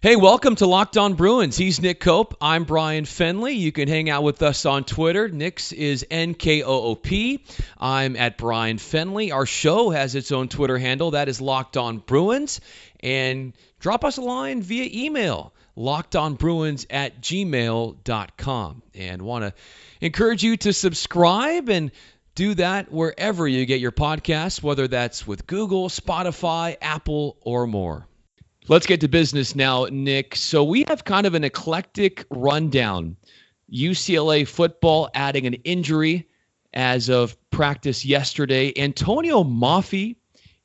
Hey, welcome to Locked On Bruins. He's Nick Koop. I'm Bryan Fenley. You can hang out with us on Twitter. Nick's is NKOOP. I'm at Bryan Fenley. Our show has its own Twitter handle. That is Locked On Bruins. And drop us a line via email, lockedonbruins at gmail.com. And want to encourage you to subscribe and do that wherever you get your podcasts, whether that's with Google, Spotify, Apple, or more. Let's get to business now, Nick. So we have kind of an eclectic rundown. UCLA football adding an injury as of practice yesterday. Antonio Mafi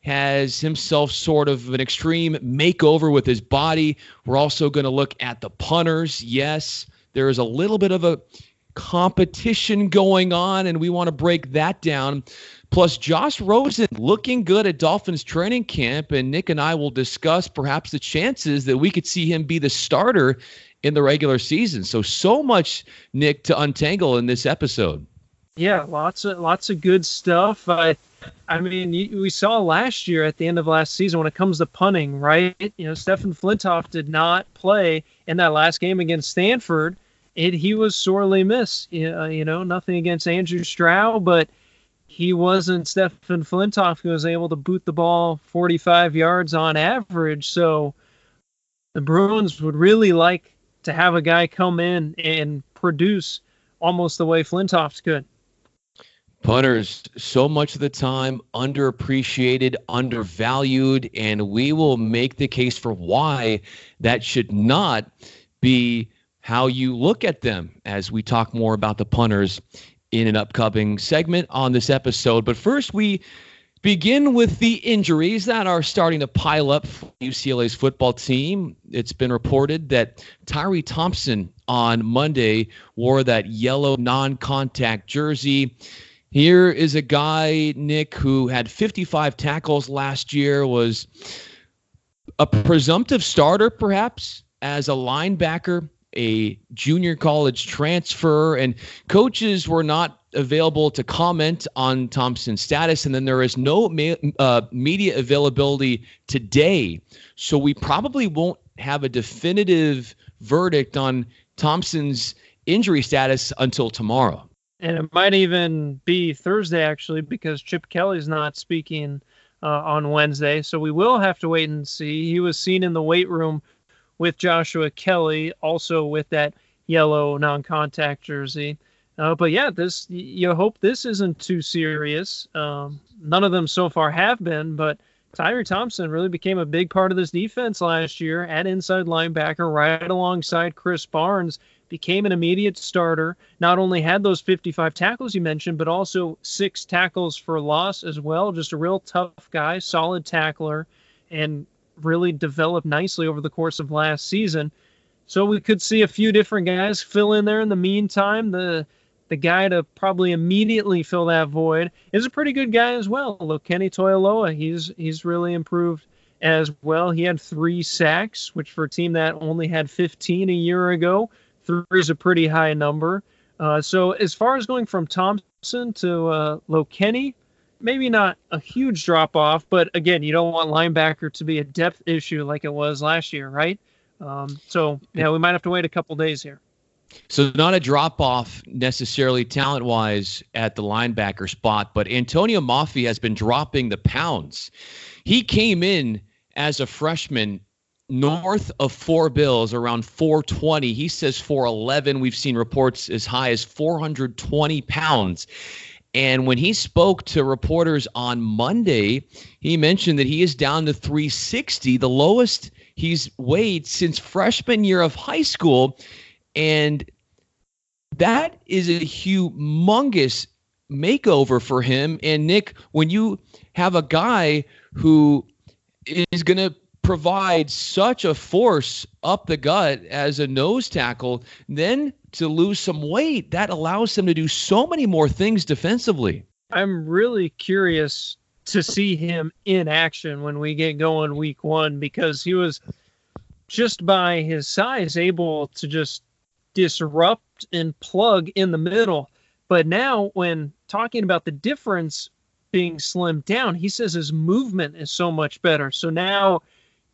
has himself sort of an extreme makeover with his body. We're also going to look at the punters. Yes, there is a little bit of a competition going on, and we want to break that down. Plus, Josh Rosen looking good at Dolphins training camp, and Nick and I will discuss perhaps the chances that we could see him be the starter in the regular season. So, so much, Nick, to untangle in this episode. Yeah, lots of lots of good stuff. I, I mean, we saw last year at the end of last season when it comes to punting, right? You know, Stefan Flintoff did not play in that last game against Stanford. It, he was sorely missed. Uh, you know, nothing against Andrew Stroud, but he wasn't Stefan Flintoff who was able to boot the ball 45 yards on average. So the Bruins would really like to have a guy come in and produce almost the way Flintoff's could. Punters, so much of the time underappreciated, undervalued, and we will make the case for why that should not be how you look at them as we talk more about the punters in an upcoming segment on this episode. But first, we begin with the injuries that are starting to pile up for UCLA's football team. It's been reported that Tyree Thompson on Monday wore that yellow non contact jersey. Here is a guy, Nick, who had 55 tackles last year, was a presumptive starter, perhaps, as a linebacker a junior college transfer, and coaches were not available to comment on Thompson's status. And then there is no uh, media availability today. So we probably won't have a definitive verdict on Thompson's injury status until tomorrow. And it might even be Thursday, actually, because Chip Kelly's not speaking uh, on Wednesday. So we will have to wait and see. He was seen in the weight room with Joshua Kelly, also with that yellow non-contact jersey. Uh, but yeah, this you hope this isn't too serious. Um, none of them so far have been, but Tyree Thompson really became a big part of this defense last year at inside linebacker, right alongside Chris Barnes. Became an immediate starter. Not only had those 55 tackles you mentioned, but also six tackles for loss as well. Just a real tough guy, solid tackler, and really developed nicely over the course of last season. So we could see a few different guys fill in there in the meantime. The the guy to probably immediately fill that void is a pretty good guy as well. Lokeni Toailoa, he's he's really improved as well. He had three sacks, which for a team that only had 15 a year ago, three is a pretty high number. Uh, so as far as going from Thompson to uh, Lokeni, maybe not a huge drop off, but again, you don't want linebacker to be a depth issue like it was last year, right? Um, so yeah, we might have to wait a couple days here. So not a drop off necessarily talent wise at the linebacker spot, but Antonio Mafi has been dropping the pounds. He came in as a freshman north of four bills around 420 he says 411 we've seen reports as high as 420 pounds and when he spoke to reporters on Monday, he mentioned that he is down to 360, the lowest he's weighed since freshman year of high school. And that is a humongous makeover for him. And Nick, when you have a guy who is going to provide such a force up the gut as a nose tackle, then to lose some weight, that allows him to do so many more things defensively. I'm really curious to see him in action when we get going week one because he was just by his size able to just disrupt and plug in the middle. But now, when talking about the difference being slimmed down, he says his movement is so much better. So now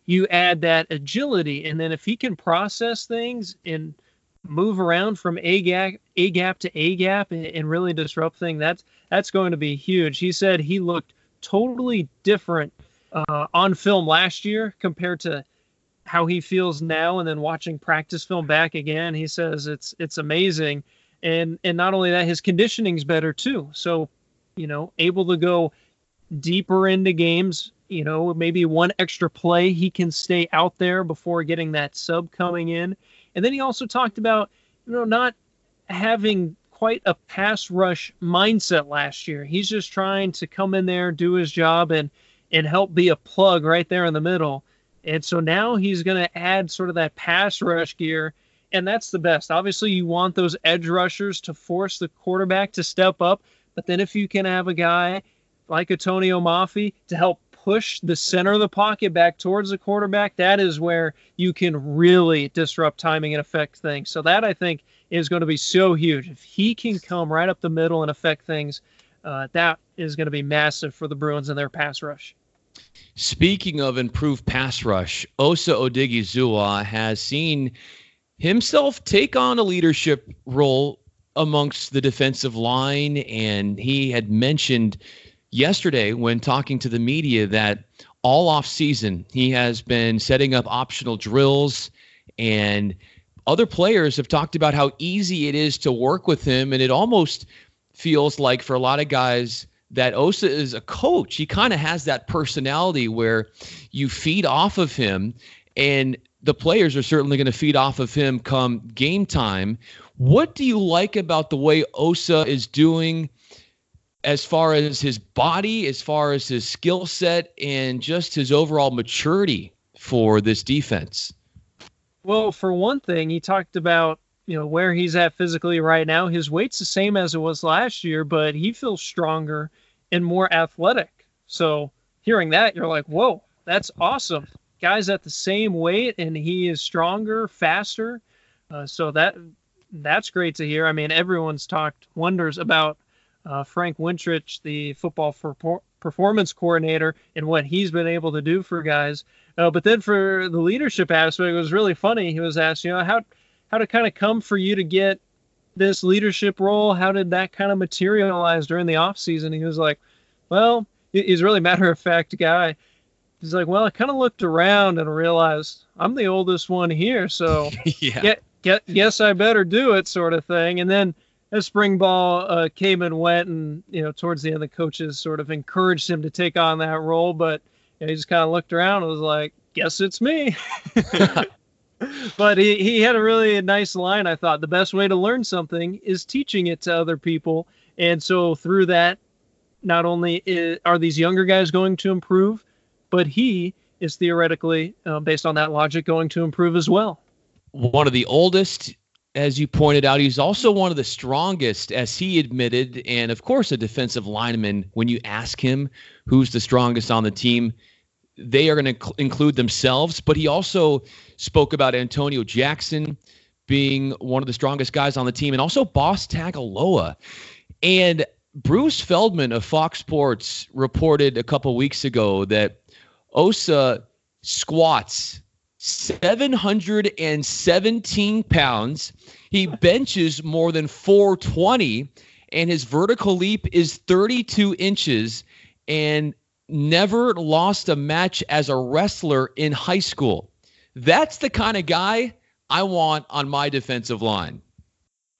you add that agility, and then if he can process things and move around from a gap a gap to a gap and, and really disrupt things, that's that's going to be huge. He said he looked totally different uh, on film last year compared to how he feels now and then watching practice film back again. He says it's it's amazing. And and not only that his conditioning's better too. So you know able to go deeper into games you know maybe one extra play he can stay out there before getting that sub coming in. And then he also talked about you know not having quite a pass rush mindset last year. He's just trying to come in there do his job and and help be a plug right there in the middle. And so now he's going to add sort of that pass rush gear and that's the best. Obviously, you want those edge rushers to force the quarterback to step up, but then if you can have a guy like Antonio Mafi to help push the center of the pocket back towards the quarterback, that is where you can really disrupt timing and affect things. So that I think is going to be so huge. If he can come right up the middle and affect things, uh, that is going to be massive for the Bruins and their pass rush. Speaking of improved pass rush, Osa Odighizuwa has seen himself take on a leadership role amongst the defensive line. And he had mentioned yesterday when talking to the media that all off season he has been setting up optional drills and other players have talked about how easy it is to work with him and it almost feels like for a lot of guys that Osa is a coach. He kind of has that personality where you feed off of him and the players are certainly going to feed off of him come game time. What do you like about the way Osa is doing as far as his body, as far as his skill set, and just his overall maturity for this defense? Well, for one thing, he talked about you know where he's at physically right now. His weight's the same as it was last year, but he feels stronger and more athletic. So hearing that, you're like, whoa, that's awesome guys at the same weight, and he is stronger, faster. Uh, so that that's great to hear. I mean, everyone's talked wonders about uh, Frank Wintrich, the football for performance coordinator, and what he's been able to do for guys. Uh, but then for the leadership aspect, it was really funny. He was asked, you know, how how did it kind of come for you to get this leadership role? How did that kind of materialize during the off season? He was like, well, he's a really matter of fact guy he's like, well, I kind of looked around and realized I'm the oldest one here, so yeah, get, get, guess I better do it, sort of thing. And then as spring ball uh, came and went, and you know, towards the end, the coaches sort of encouraged him to take on that role, but you know, he just kind of looked around and was like, guess it's me. but he, he had a really nice line. I thought the best way to learn something is teaching it to other people. And so through that, not only is, are these younger guys going to improve, but he is theoretically, uh, based on that logic, going to improve as well. One of the oldest, as you pointed out, he's also one of the strongest, as he admitted, and of course, a defensive lineman. When you ask him who's the strongest on the team, they are going to cl- include themselves. But he also spoke about Antonio Jackson being one of the strongest guys on the team, and also Boss Tagaloa. And Bruce Feldman of Fox Sports reported a couple weeks ago that Osa squats 717 pounds. He benches more than 420, and his vertical leap is 32 inches, and never lost a match as a wrestler in high school. That's the kind of guy I want on my defensive line.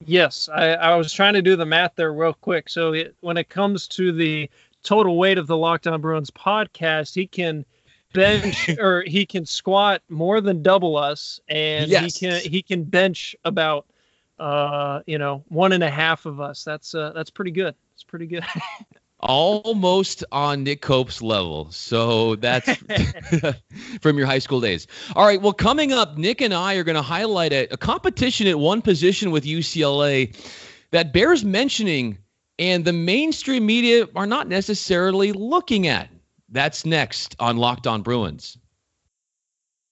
Yes, I, I was trying to do the math there real quick. So it, when it comes to the total weight of the Locked On Bruins podcast, he can – bench or he can squat more than double us, and yes. he can he can bench about uh you know one and a half of us. That's uh that's pretty good. It's pretty good. Almost on Nick Koop's level. So that's from your high school days. All right. Well, coming up, Nick and I are going to highlight a, a competition at one position with UCLA that bears mentioning and the mainstream media are not necessarily looking at. That's next on Locked On Bruins.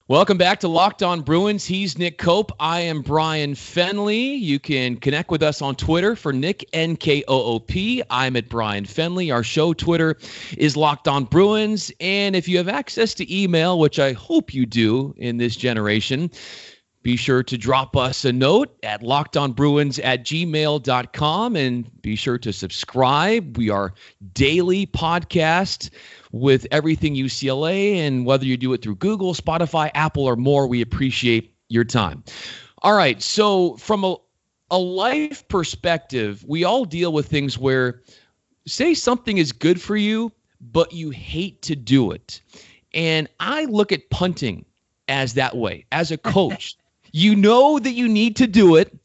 Welcome back to Locked On Bruins. He's Nick Koop. I am Bryan Fenley. You can connect with us on Twitter for Nick N K O O P. I'm at Bryan Fenley. Our show Twitter is Locked On Bruins. And if you have access to email, which I hope you do in this generation, be sure to drop us a note at lockedonbruins at gmail.com and be sure to subscribe. We are daily podcast with everything UCLA. And whether you do it through Google, Spotify, Apple, or more, we appreciate your time. All right. So, from a, a life perspective, we all deal with things where, say, something is good for you, but you hate to do it. And I look at punting as that way. As a coach, you know that you need to do it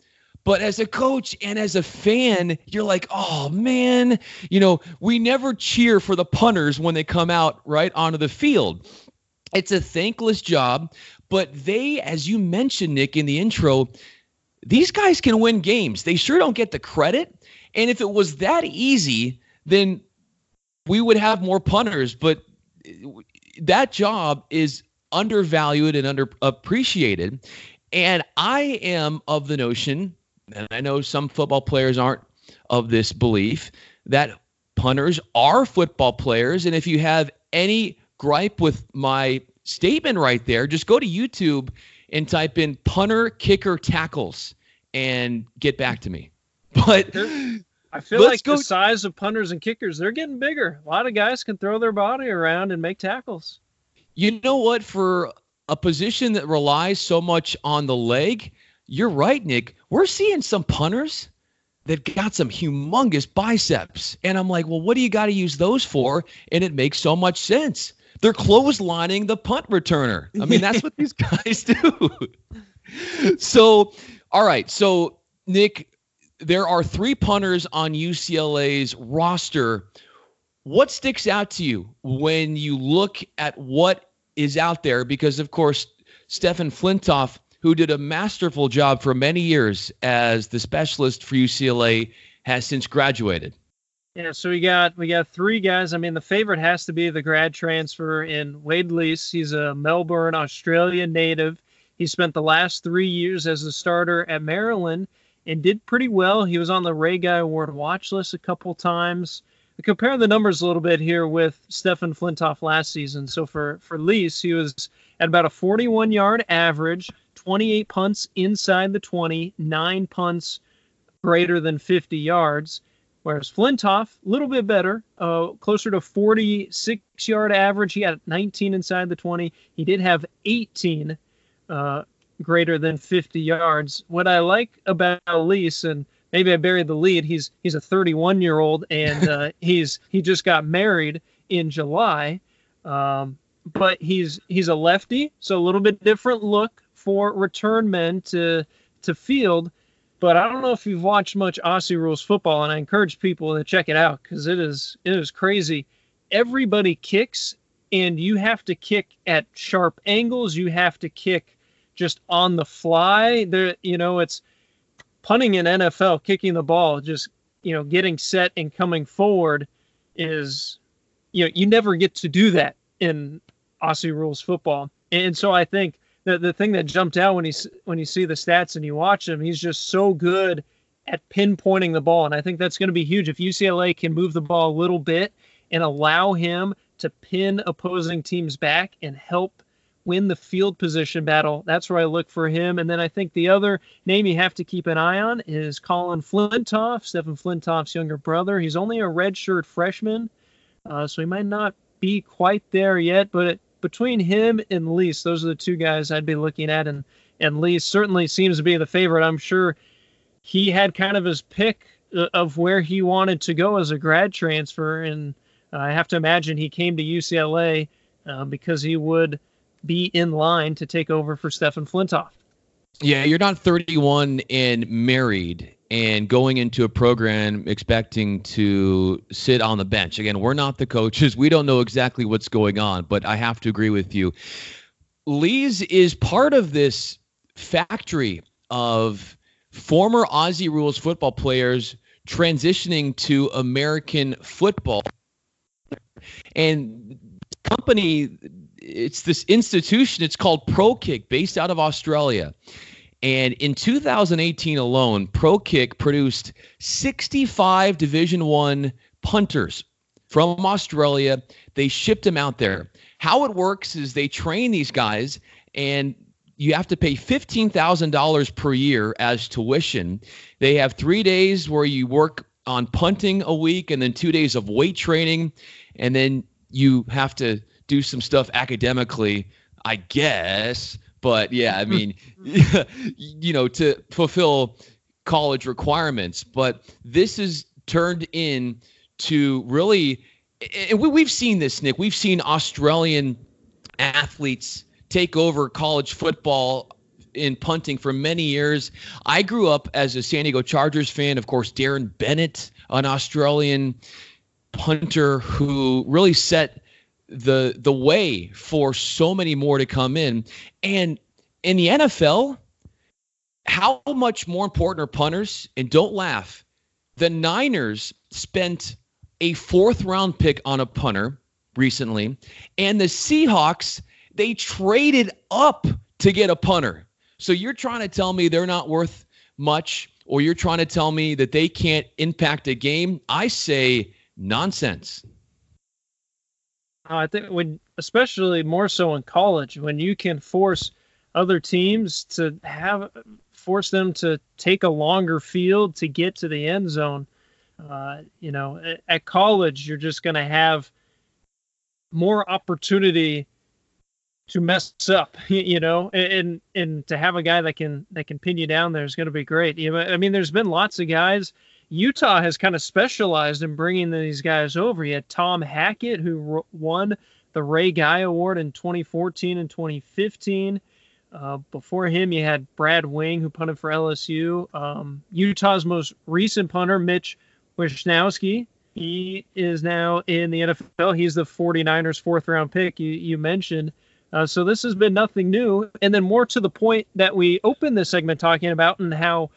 but as a coach and as a fan, you're like, oh man, you know, we never cheer for the punters when they come out right onto the field. It's a thankless job, but they, as you mentioned, Nick, in the intro, these guys can win games. They sure don't get the credit. And if it was that easy, then we would have more punters. But uh, that job is undervalued and underappreciated. And I am of the notion and I know some football players aren't of this belief that punters are football players. And if you have any gripe with my statement right there, just go to YouTube and type in punter, kicker, tackles and get back to me. But I feel like go. the size of punters and kickers, they're getting bigger. A lot of guys can throw their body around and make tackles. You know what? For a position that relies so much on the leg, you're right, Nick. We're seeing some punters that got some humongous biceps. And I'm like, well, what do you got to use those for? And it makes so much sense. They're clotheslining the punt returner. I mean, that's what these guys do. so, all right. So, Nick, there are three punters on UCLA's roster. What sticks out to you when you look at what is out there? Because, of course, Stefan Flintoff who did a masterful job for many years as the specialist for UCLA, has since graduated. Yeah, so we got we got three guys. I mean, the favorite has to be the grad transfer in Wade Lees. He's a Melbourne, Australia native. He spent the last three years as a starter at Maryland and did pretty well. He was on the Ray Guy Award watch list a couple times. Compare the numbers a little bit here with Stefan Flintoff last season. So for for Lees, he was at about a 41 yard average, 28 punts inside the 20, nine punts greater than 50 yards. Whereas Flintoff, a little bit better, uh, closer to 46 yard average. He had 19 inside the 20. He did have 18 uh, greater than 50 yards. What I like about Lees, and maybe I buried the lead, he's he's a 31 year old and uh, he's he just got married in July. Um, but he's he's a lefty, so a little bit different look for return men to to field. But I don't know if you've watched much Aussie rules football, and I encourage people to check it out because it is it is crazy. Everybody kicks, and you have to kick at sharp angles. You have to kick just on the fly. There, you know, it's punting in NFL, kicking the ball, just you know, getting set and coming forward is, you know, you never get to do that in Aussie rules football. And so I think the the thing that jumped out when he's when you see the stats and you watch him, he's just so good at pinpointing the ball, and I think that's going to be huge if UCLA can move the ball a little bit and allow him to pin opposing teams back and help win the field position battle. That's where I look for him. And then I think the other name you have to keep an eye on is Colin Flintoff, Stefan Flintoff's younger brother. He's only a redshirt freshman, uh, so he might not be quite there yet, but it, between him and Lees, those are the two guys I'd be looking at. And and Lees certainly seems to be the favorite. I'm sure he had kind of his pick uh, of where he wanted to go as a grad transfer, and I have to imagine he came to UCLA uh, because he would be in line to take over for Stefan Flintoff. Yeah, you're not 31 and married and going into a program expecting to sit on the bench. Again, we're not the coaches. We don't know exactly what's going on, but I have to agree with you. Lees is part of this factory of former Aussie rules football players transitioning to American football. And company it's this institution. It's called Pro Kick, based out of Australia. And in 2018 alone, Pro Kick produced 65 Division One punters from Australia. They shipped them out there. How it works is they train these guys, and you have to pay $15,000 per year as tuition. They have three days where you work on punting a week and then two days of weight training. And then you have to do some stuff academically, I guess. But yeah, I mean, you know, to fulfill college requirements. But this is turned in to really, and we, we've seen this, Nick. We've seen Australian athletes take over college football in punting for many years. I grew up as a San Diego Chargers fan. Of course, Darren Bennett, an Australian punter who really set the the way for so many more to come in. And in the NFL, how much more important are punters? And don't laugh. The Niners spent a fourth round pick on a punter recently, and the Seahawks they traded up to get a punter. So you're trying to tell me they're not worth much, or you're trying to tell me that they can't impact a game? I say nonsense. I think when, especially more so in college, when you can force other teams to have force them to take a longer field to get to the end zone. Uh, you know, at, at college, you're just going to have more opportunity to mess up, you know, and and to have a guy that can that can pin you down there is going to be great. You know, I mean, there's been lots of guys. Utah has kind of specialized in bringing these guys over. You had Tom Hackett, who won the Ray Guy Award in 2014 and 2015. Uh, before him, you had Brad Wing, who punted for LSU. Um, Utah's most recent punter, Mitch Wishnowsky, he is now in the NFL. He's the 49ers' fourth round pick you, you mentioned. Uh, so this has been nothing new. And then more to the point that we opened this segment talking about and how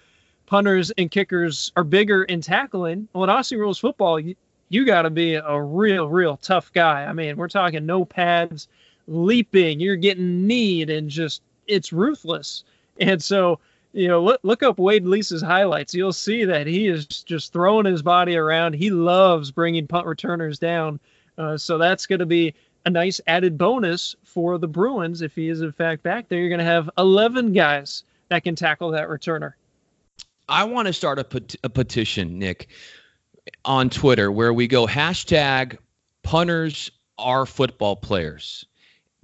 punters and kickers are bigger in tackling. Well, in Aussie rules football, you, you got to be a real, real tough guy. I mean, we're talking no pads, leaping, you're getting kneed, and just it's ruthless. And so, you know, look, look up Wade Lees's highlights. You'll see that he is just throwing his body around. He loves bringing punt returners down. Uh, so that's going to be a nice added bonus for the Bruins if he is in fact back there. You're going to have 11 guys that can tackle that returner. I want to start a, pet- a petition, Nick, on Twitter where we go hashtag punters are football players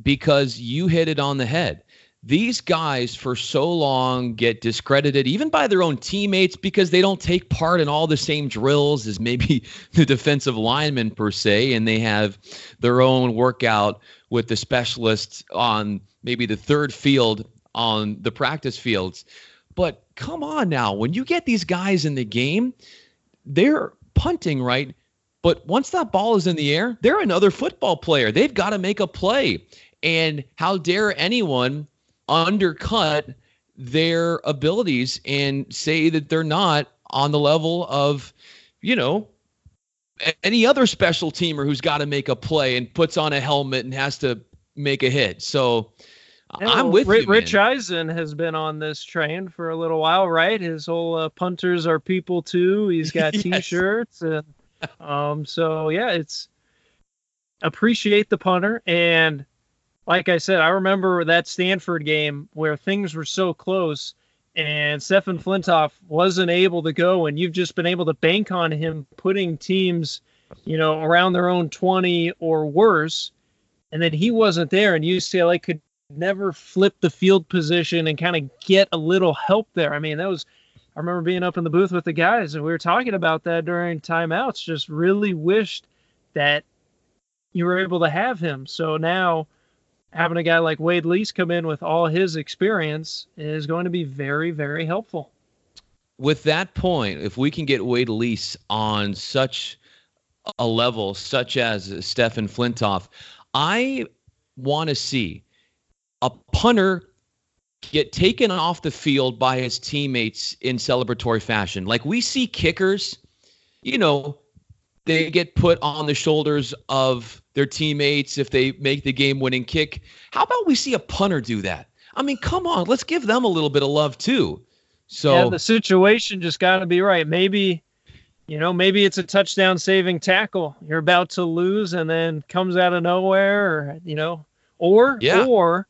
because you hit it on the head. These guys for so long get discredited even by their own teammates because they don't take part in all the same drills as maybe the defensive linemen per se and they have their own workout with the specialists on maybe the third field on the practice fields. But come on now when you get these guys in the game they're punting right? But once that ball is in the air they're another football player. They've got to make a play. And how dare anyone undercut their abilities and say that they're not on the level of, you know, any other special teamer who's got to make a play and puts on a helmet and has to make a hit. So I'm with Rich, you. Rich Eisen has been on this train for a little while, right? His whole uh, punters are people too. He's got yes. t-shirts and um so yeah, it's appreciate the punter and like I said, I remember that Stanford game where things were so close and Stefan Flintoff wasn't able to go, and you've just been able to bank on him putting teams, you know, around their own 20 or worse. And then he wasn't there, and UCLA could never flip the field position and kind of get a little help there. I mean, that was, I remember being up in the booth with the guys, and we were talking about that during timeouts. Just really wished that you were able to have him. So now, having a guy like Wade Lees come in with all his experience is going to be very, very helpful. With that point, if we can get Wade Lees on such a level, such as Stefan Flintoff, I want to see a punter get taken off the field by his teammates in celebratory fashion. Like we see kickers, you know, they get put on the shoulders of their teammates if they make the game winning kick. How about we see a punter do that? I mean, come on, let's give them a little bit of love too. So yeah, the situation just got to be right. Maybe, you know, maybe it's a touchdown saving tackle. You're about to lose and then comes out of nowhere, or you know, or yeah. or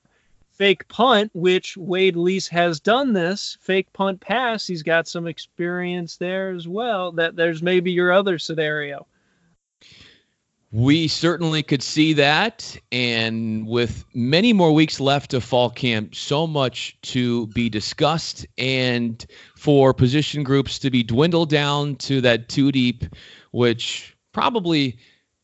fake punt, which Wade Lees has done this fake punt pass. He's got some experience there as well. That there's maybe your other scenario. We certainly could see that. And with many more weeks left of fall camp, so much to be discussed, and for position groups to be dwindled down to that two deep, which probably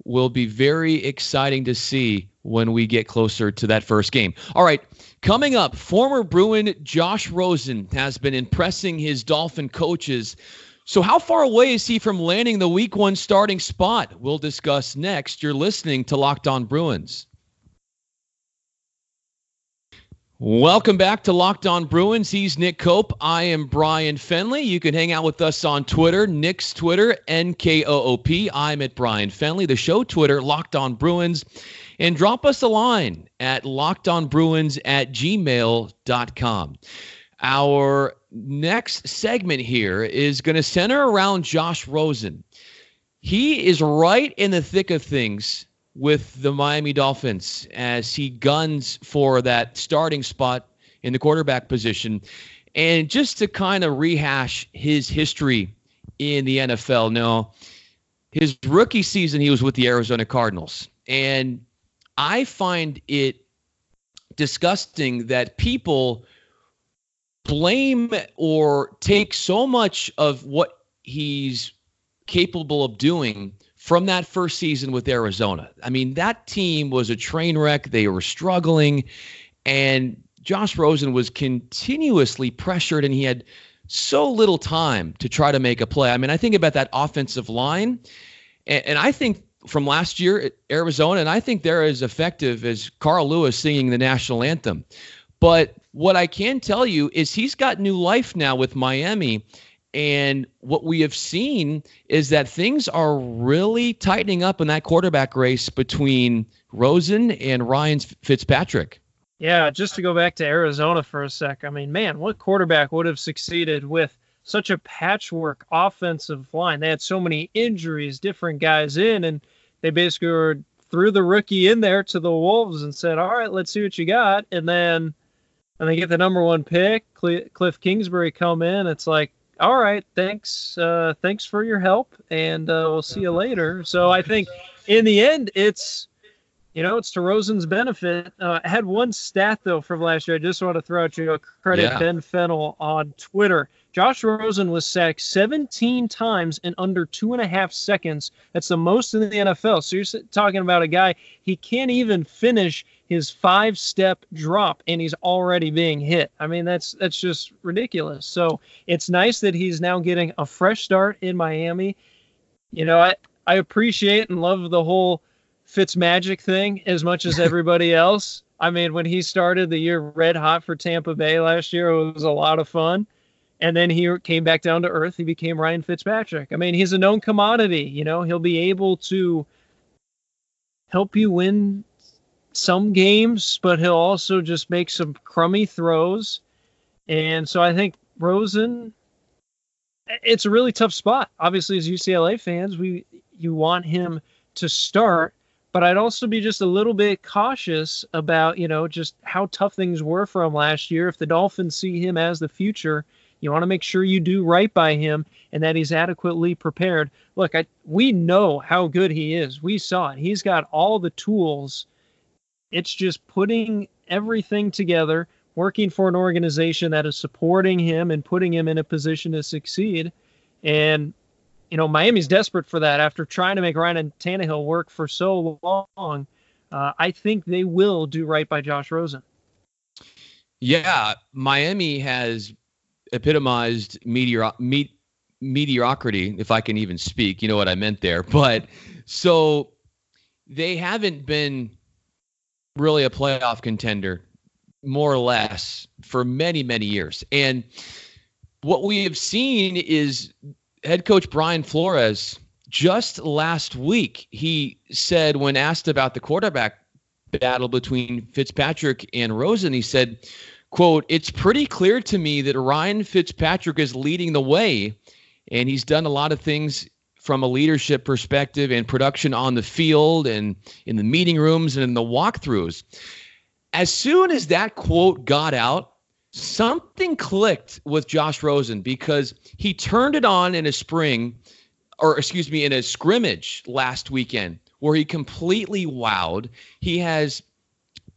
will be very exciting to see when we get closer to that first game. All right, coming up, former Bruin Josh Rosen has been impressing his Dolphin coaches so, how far away is he from landing the week one starting spot? We'll discuss next. You're listening to Locked On Bruins. Welcome back to Locked On Bruins. He's Nick Koop. I am Bryan Fenley. You can hang out with us on Twitter, Nick's Twitter, NKOOP. I'm at Bryan Fenley. The show Twitter, Locked On Bruins. And drop us a line at lockedonbruins at gmail.com. Our next segment here is going to center around Josh Rosen. He is right in the thick of things with the Miami Dolphins as he guns for that starting spot in the quarterback position. And just to kind of rehash his history in the NFL, no, his rookie season, he was with the Arizona Cardinals. And I find it disgusting that people blame or take so much of what he's capable of doing from that first season with Arizona. I mean, that team was a train wreck. They were struggling, and Josh Rosen was continuously pressured, and he had so little time to try to make a play. I mean, I think about that offensive line, and, and I think from last year at Arizona, and I think they're as effective as Carl Lewis singing the national anthem. But what I can tell you is he's got new life now with Miami. And what we have seen is that things are really tightening up in that quarterback race between Rosen and Ryan Fitzpatrick. Yeah, just to go back to Arizona for a sec. I mean, man, what quarterback would have succeeded with such a patchwork offensive line? They had so many injuries, different guys in, and they basically were, threw the rookie in there to the Wolves and said, "All right, let's see what you got." And then and they get the number one pick, Cliff Kingsbury come in. It's like, all right, thanks, uh, thanks for your help, and uh, we'll see you later. So I think in the end, it's you know, it's to Rosen's benefit. Uh, I had one stat though from last year. I just want to throw out to you a credit yeah. Ben Fennell on Twitter. Josh Rosen was sacked 17 times in under two and a half seconds. That's the most in the NFL. So you're talking about a guy he can't even finish his five step drop and he's already being hit. I mean, that's that's just ridiculous. So it's nice that he's now getting a fresh start in Miami. You know, I, I appreciate and love the whole Fitz magic thing as much as everybody else. I mean, when he started the year red hot for Tampa Bay last year, it was a lot of fun. And then he came back down to earth. He became Ryan Fitzpatrick. I mean, he's a known commodity. You know, he'll be able to help you win some games, but he'll also just make some crummy throws. And so I think Rosen, it's a really tough spot. Obviously, as UCLA fans, we you want him to start, but I'd also be just a little bit cautious about you know just how tough things were for him last year. If the Dolphins see him as the future, you want to make sure you do right by him and that he's adequately prepared. Look, I, we know how good he is. We saw it. He's got all the tools it's just putting everything together, working for an organization that is supporting him and putting him in a position to succeed. And, you know, Miami's desperate for that after trying to make Ryan and Tannehill work for so long. Uh, I think they will do right by Josh Rosen. Yeah, Miami has epitomized meteor, me, mediocrity, if I can even speak. You know what I meant there. But so they haven't been really a playoff contender, more or less, for many, many years. And what we have seen is head coach Brian Flores just last week, he said when asked about the quarterback battle between Fitzpatrick and Rosen, he said, quote, it's pretty clear to me that Ryan Fitzpatrick is leading the way, and he's done a lot of things from a leadership perspective and production on the field and in the meeting rooms and in the walkthroughs. As soon as that quote got out, something clicked with Josh Rosen because he turned it on in a spring, or excuse me, in a scrimmage last weekend where he completely wowed. He has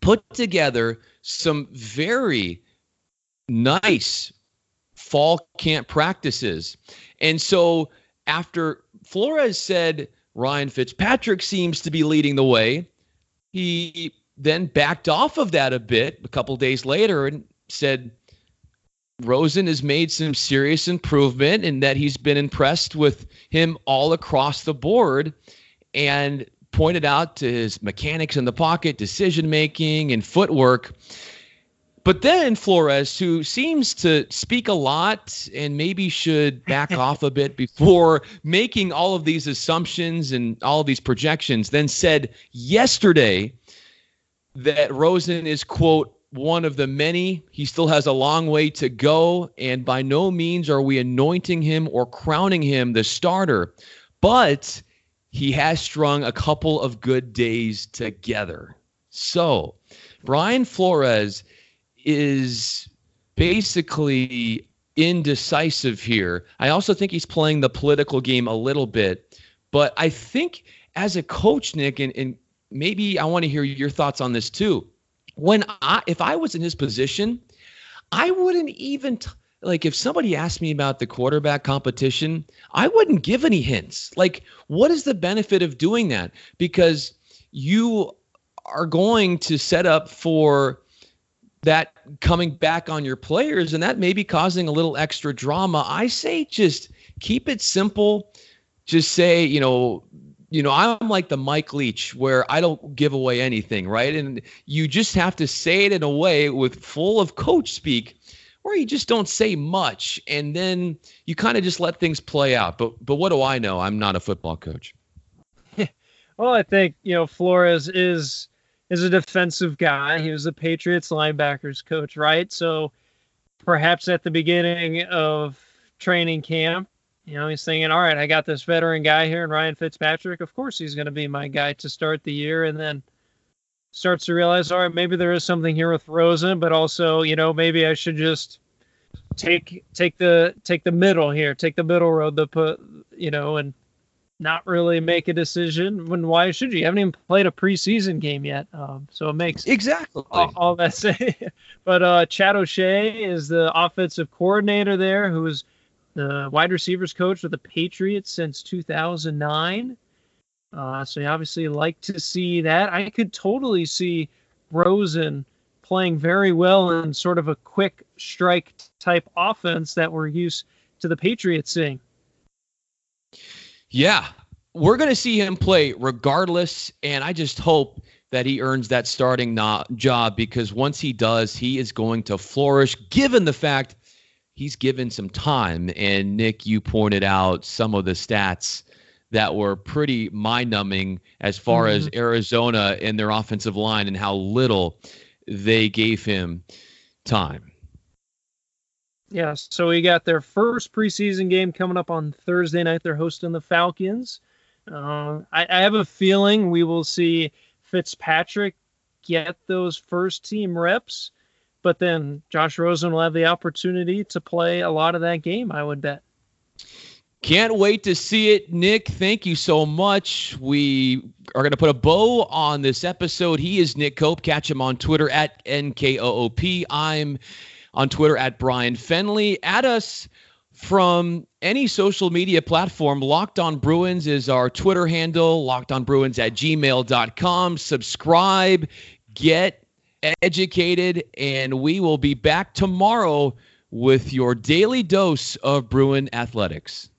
put together some very nice fall camp practices. And so after Flores said Ryan Fitzpatrick seems to be leading the way, he then backed off of that a bit a couple days later and said Rosen has made some serious improvement and that he's been impressed with him all across the board and pointed out to his mechanics in the pocket, decision making, and footwork. But then Flores, who seems to speak a lot and maybe should back off a bit before making all of these assumptions and all of these projections, then said yesterday that Rosen is, quote, one of the many. He still has a long way to go, and by no means are we anointing him or crowning him the starter. But he has strung a couple of good days together. So, Brian Flores is basically indecisive here. I also think he's playing the political game a little bit, but I think as a coach, Nick, and, and maybe I want to hear your thoughts on this too. When I, if I was in his position, I wouldn't even t- like if somebody asked me about the quarterback competition, I wouldn't give any hints. Like, what is the benefit of doing that? Because you are going to set up for that coming back on your players, and that may be causing a little extra drama. I say just keep it simple. Just say, you know, you know, I'm like the Mike Leach where I don't give away anything, right? And you just have to say it in a way with full of coach speak where you just don't say much and then you kind of just let things play out. But but what do I know? I'm not a football coach. well, I think, you know, Flores is is a defensive guy. He was the Patriots linebackers coach, right? So perhaps at the beginning of training camp, you know, he's thinking, all right, I got this veteran guy here and Ryan Fitzpatrick. Of course, he's going to be my guy to start the year. And then starts to realize, all right, maybe there is something here with Rosen, but also, you know, maybe I should just take take the take the middle here, take the middle road, the put, you know, and not really make a decision. When why should you? You haven't even played a preseason game yet, um, so it makes exactly all, all that say. but uh, Chad O'Shea is the offensive coordinator there, who is the wide receivers coach with the Patriots since 2009. Uh, so you obviously like to see that. I could totally see Rosen playing very well in sort of a quick strike type offense that we're used to the Patriots seeing. Yeah, we're going to see him play regardless, and I just hope that he earns that starting job because once he does, he is going to flourish. Given the fact he's given some time, and Nick, you pointed out some of the stats that were pretty mind-numbing as far mm-hmm. as Arizona and their offensive line and how little they gave him time. Yeah, so we got their first preseason game coming up on Thursday night. They're hosting the Falcons. Uh, I, I, have a feeling we will see Fitzpatrick get those first team reps, but then Josh Rosen will have the opportunity to play a lot of that game, I would bet. Can't wait to see it, Nick. Thank you so much. We are going to put a bow on this episode. He is Nick Koop. Catch him on Twitter at NKOOP. I'm on Twitter at Bryan Fenley. Add us from any social media platform. Locked on Bruins is our Twitter handle, locked on Bruins at gmail.com. Subscribe, get educated, and we will be back tomorrow with your daily dose of Bruin athletics.